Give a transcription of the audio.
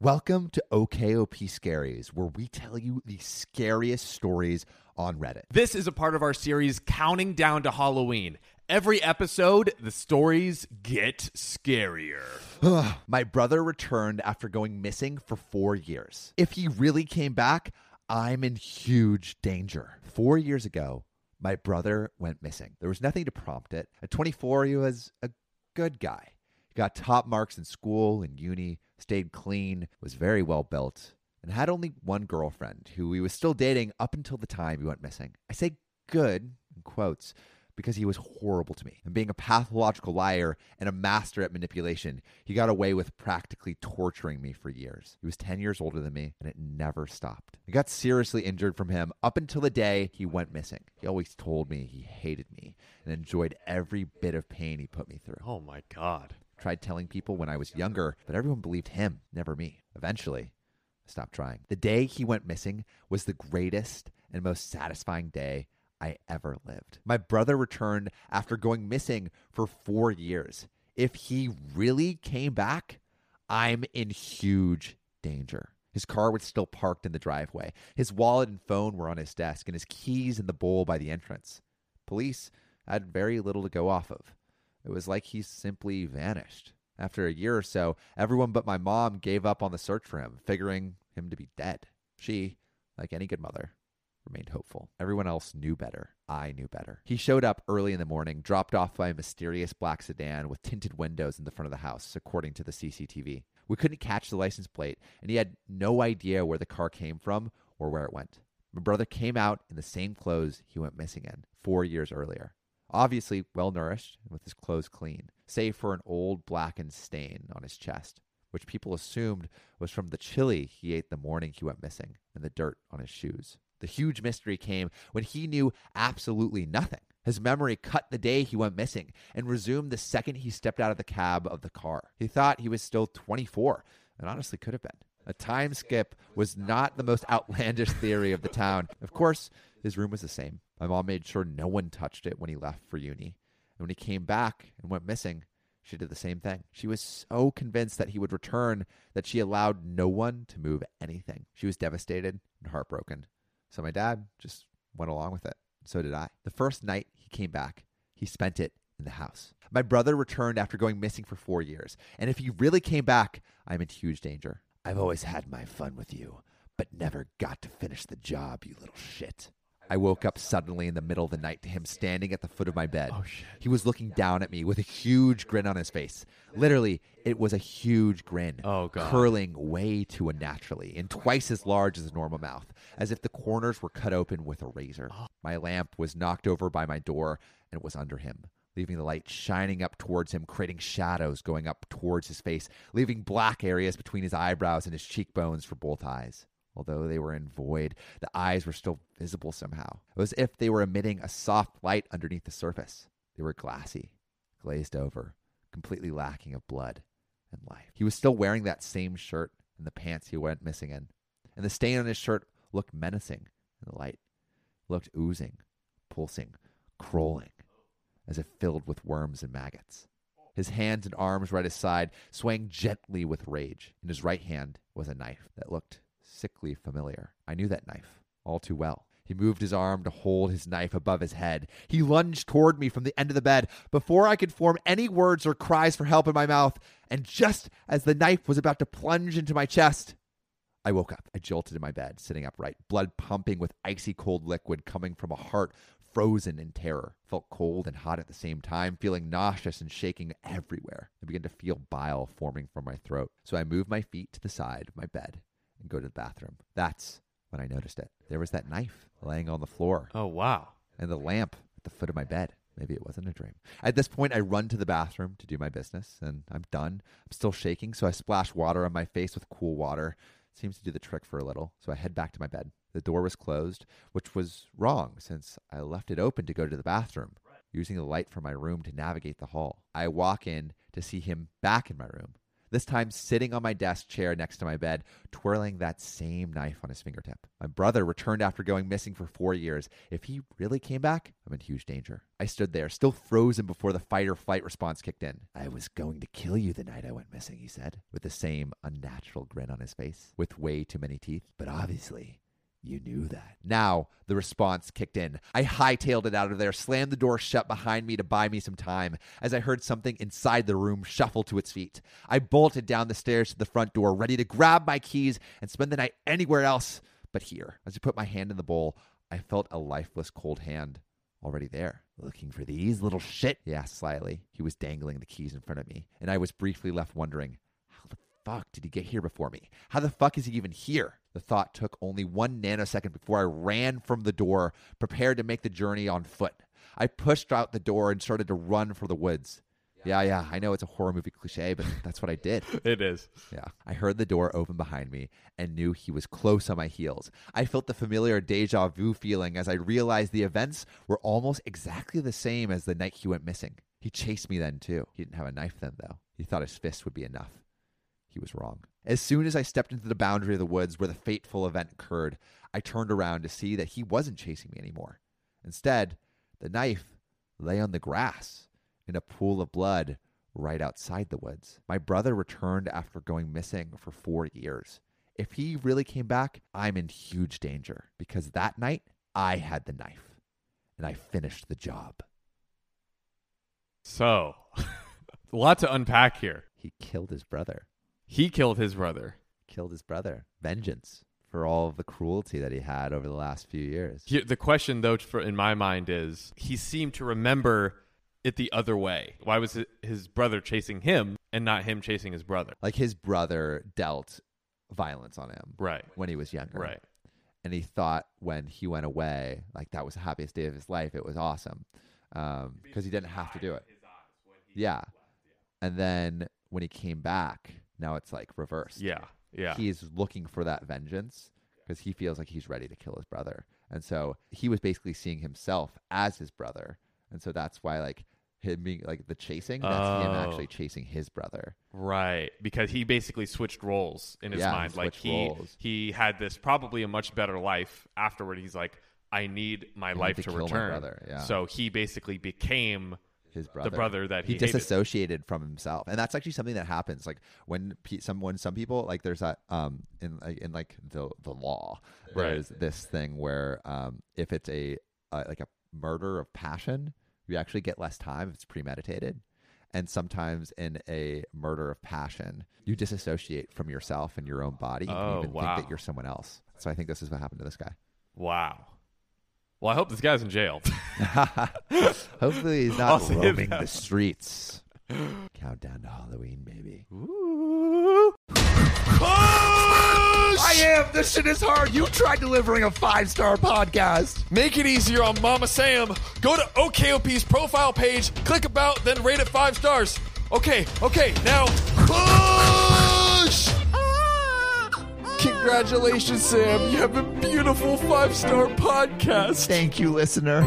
Welcome to OKOP Scaries, where we tell you the scariest stories on Reddit. This is a part of our series Counting Down to Halloween. Every episode, the stories get scarier. My brother returned after going missing for four years. If he really came back, I'm in huge danger. Four years ago, my brother went missing. There was nothing to prompt it. At 24, he was a good guy. He got top marks in school and uni, stayed clean, was very well built, and had only one girlfriend who he was still dating up until the time he went missing. I say good in quotes because he was horrible to me. And being a pathological liar and a master at manipulation, he got away with practically torturing me for years. He was 10 years older than me, and it never stopped. I got seriously injured from him up until the day he went missing. He always told me he hated me and enjoyed every bit of pain he put me through. Oh my God. Tried telling people when I was younger, but everyone believed him, never me. Eventually, I stopped trying. The day he went missing was the greatest and most satisfying day I ever lived. My brother returned after going missing for four years. If he really came back, I'm in huge danger. His car was still parked in the driveway. His wallet and phone were on his desk, and his keys in the bowl by the entrance. Police had very little to go off of. It was like he simply vanished. After a year or so, everyone but my mom gave up on the search for him, figuring him to be dead. She, like any good mother, remained hopeful. Everyone else knew better. I knew better. He showed up early in the morning, dropped off by a mysterious black sedan with tinted windows in the front of the house, according to the CCTV. We couldn't catch the license plate, and he had no idea where the car came from or where it went. My brother came out in the same clothes he went missing in four years earlier. Obviously, well nourished and with his clothes clean, save for an old blackened stain on his chest, which people assumed was from the chili he ate the morning he went missing and the dirt on his shoes. The huge mystery came when he knew absolutely nothing. His memory cut the day he went missing and resumed the second he stepped out of the cab of the car. He thought he was still 24, and honestly could have been. A time skip was not the most outlandish theory of the town. Of course, his room was the same. My mom made sure no one touched it when he left for uni. And when he came back and went missing, she did the same thing. She was so convinced that he would return that she allowed no one to move anything. She was devastated and heartbroken. So my dad just went along with it. So did I. The first night he came back, he spent it in the house. My brother returned after going missing for four years. And if he really came back, I'm in huge danger. I've always had my fun with you, but never got to finish the job, you little shit. I woke up suddenly in the middle of the night to him standing at the foot of my bed. Oh, shit. He was looking down at me with a huge grin on his face. Literally, it was a huge grin. Oh, God. Curling way too unnaturally and twice as large as a normal mouth, as if the corners were cut open with a razor. Oh. My lamp was knocked over by my door and it was under him. Leaving the light shining up towards him, creating shadows going up towards his face, leaving black areas between his eyebrows and his cheekbones for both eyes. Although they were in void, the eyes were still visible somehow. It was as if they were emitting a soft light underneath the surface. They were glassy, glazed over, completely lacking of blood and life. He was still wearing that same shirt and the pants he went missing in. And the stain on his shirt looked menacing in the light, looked oozing, pulsing, crawling, as if filled with worms and maggots. His hands and arms were at his side, swaying gently with rage. In his right hand was a knife that looked sickly familiar. I knew that knife all too well. He moved his arm to hold his knife above his head. He lunged toward me from the end of the bed before I could form any words or cries for help in my mouth. And just as the knife was about to plunge into my chest, I woke up. I jolted in my bed, sitting upright, blood pumping with icy cold liquid coming from a heart frozen in terror. Felt cold and hot at the same time, feeling nauseous and shaking everywhere. I began to feel bile forming from my throat. So I moved my feet to the side of my bed and go to the bathroom. That's when I noticed it. There was that knife laying on the floor Oh, wow. and the lamp at the foot of my bed. Maybe it wasn't a dream. At this point, I run to the bathroom to do my business, and I'm done. I'm still shaking, so I splash water on my face with cool water. Seems to do the trick for a little, so I head back to my bed. The door was closed, which was wrong since I left it open to go to the bathroom, using the light from my room to navigate the hall. I walk in to see him back in my room. This time sitting on my desk chair next to my bed, twirling that same knife on his fingertip. My brother returned after going missing for four years. If he really came back, I'm in huge danger. I stood there, still frozen before the fight or flight response kicked in. I was going to kill you the night I went missing, he said, with the same unnatural grin on his face, with way too many teeth. But obviously, you knew that. Now the response kicked in. I hightailed it out of there, slammed the door shut behind me to buy me some time as I heard something inside the room shuffle to its feet. I bolted down the stairs to the front door, ready to grab my keys and spend the night anywhere else but here. As I put my hand in the bowl, I felt a lifeless cold hand already there. Looking for these little shit? He asked slyly. He was dangling the keys in front of me, and I was briefly left wondering, how the fuck did he get here before me? How the fuck is he even here? The thought took only one nanosecond before I ran from the door, prepared to make the journey on foot. I pushed out the door and started to run for the woods. Yeah, yeah, I know it's a horror movie cliche, but that's what I did. It is. Yeah. I heard the door open behind me and knew he was close on my heels. I felt the familiar deja vu feeling as I realized the events were almost exactly the same as the night he went missing. He chased me then, too. He didn't have a knife then, though. He thought his fist would be enough. He was wrong. As soon as I stepped into the boundary of the woods where the fateful event occurred, I turned around to see that he wasn't chasing me anymore. Instead, the knife lay on the grass in a pool of blood right outside the woods. My brother returned after going missing for four years. If he really came back, I'm in huge danger because that night I had the knife and I finished the job. So, a lot to unpack here. He killed his brother. He killed his brother. Killed his brother. Vengeance for all of the cruelty that he had over the last few years. Here, the question, though, for, in my mind is he seemed to remember it the other way. Why was it his brother chasing him and not him chasing his brother? Like his brother dealt violence on him Right. when he was younger. Right. And he thought when he went away, like that was the happiest day of his life. It was awesome because he didn't have to do it. Yeah. And then when he came back, now it's like reversed. Yeah. Yeah. He's looking for that vengeance because he feels like he's ready to kill his brother. And so he was basically seeing himself as his brother. And so that's why like him being like the chasing, that's him Oh. actually chasing his brother. Right, because he basically switched roles in his Yeah, mind. Like he roles. he had this probably a much better life afterward. He's like, I need my need life to to, return. yeah. So he basically became His brother. the brother that he, he disassociated from himself and that's actually something that happens like when pe- some when some people like there's that um in like in like the the law Right. there's this thing where um if it's a uh, like a murder of passion you actually get less time if it's premeditated and sometimes in a murder of passion you disassociate from yourself and your own body you Oh, can even wow. think that you're someone else so i think this is what happened to this guy Wow. Well, I hope this guy's in jail. hopefully he's I'll not say roaming that. the streets countdown to halloween baby I am. This shit is hard. You tried delivering a five star podcast. Make it easier on Mama Sam. Go to OKOP's profile page, click about, then rate it five stars. Okay, okay, now Congratulations, Sam. You have a beautiful five star podcast. Thank you, listener.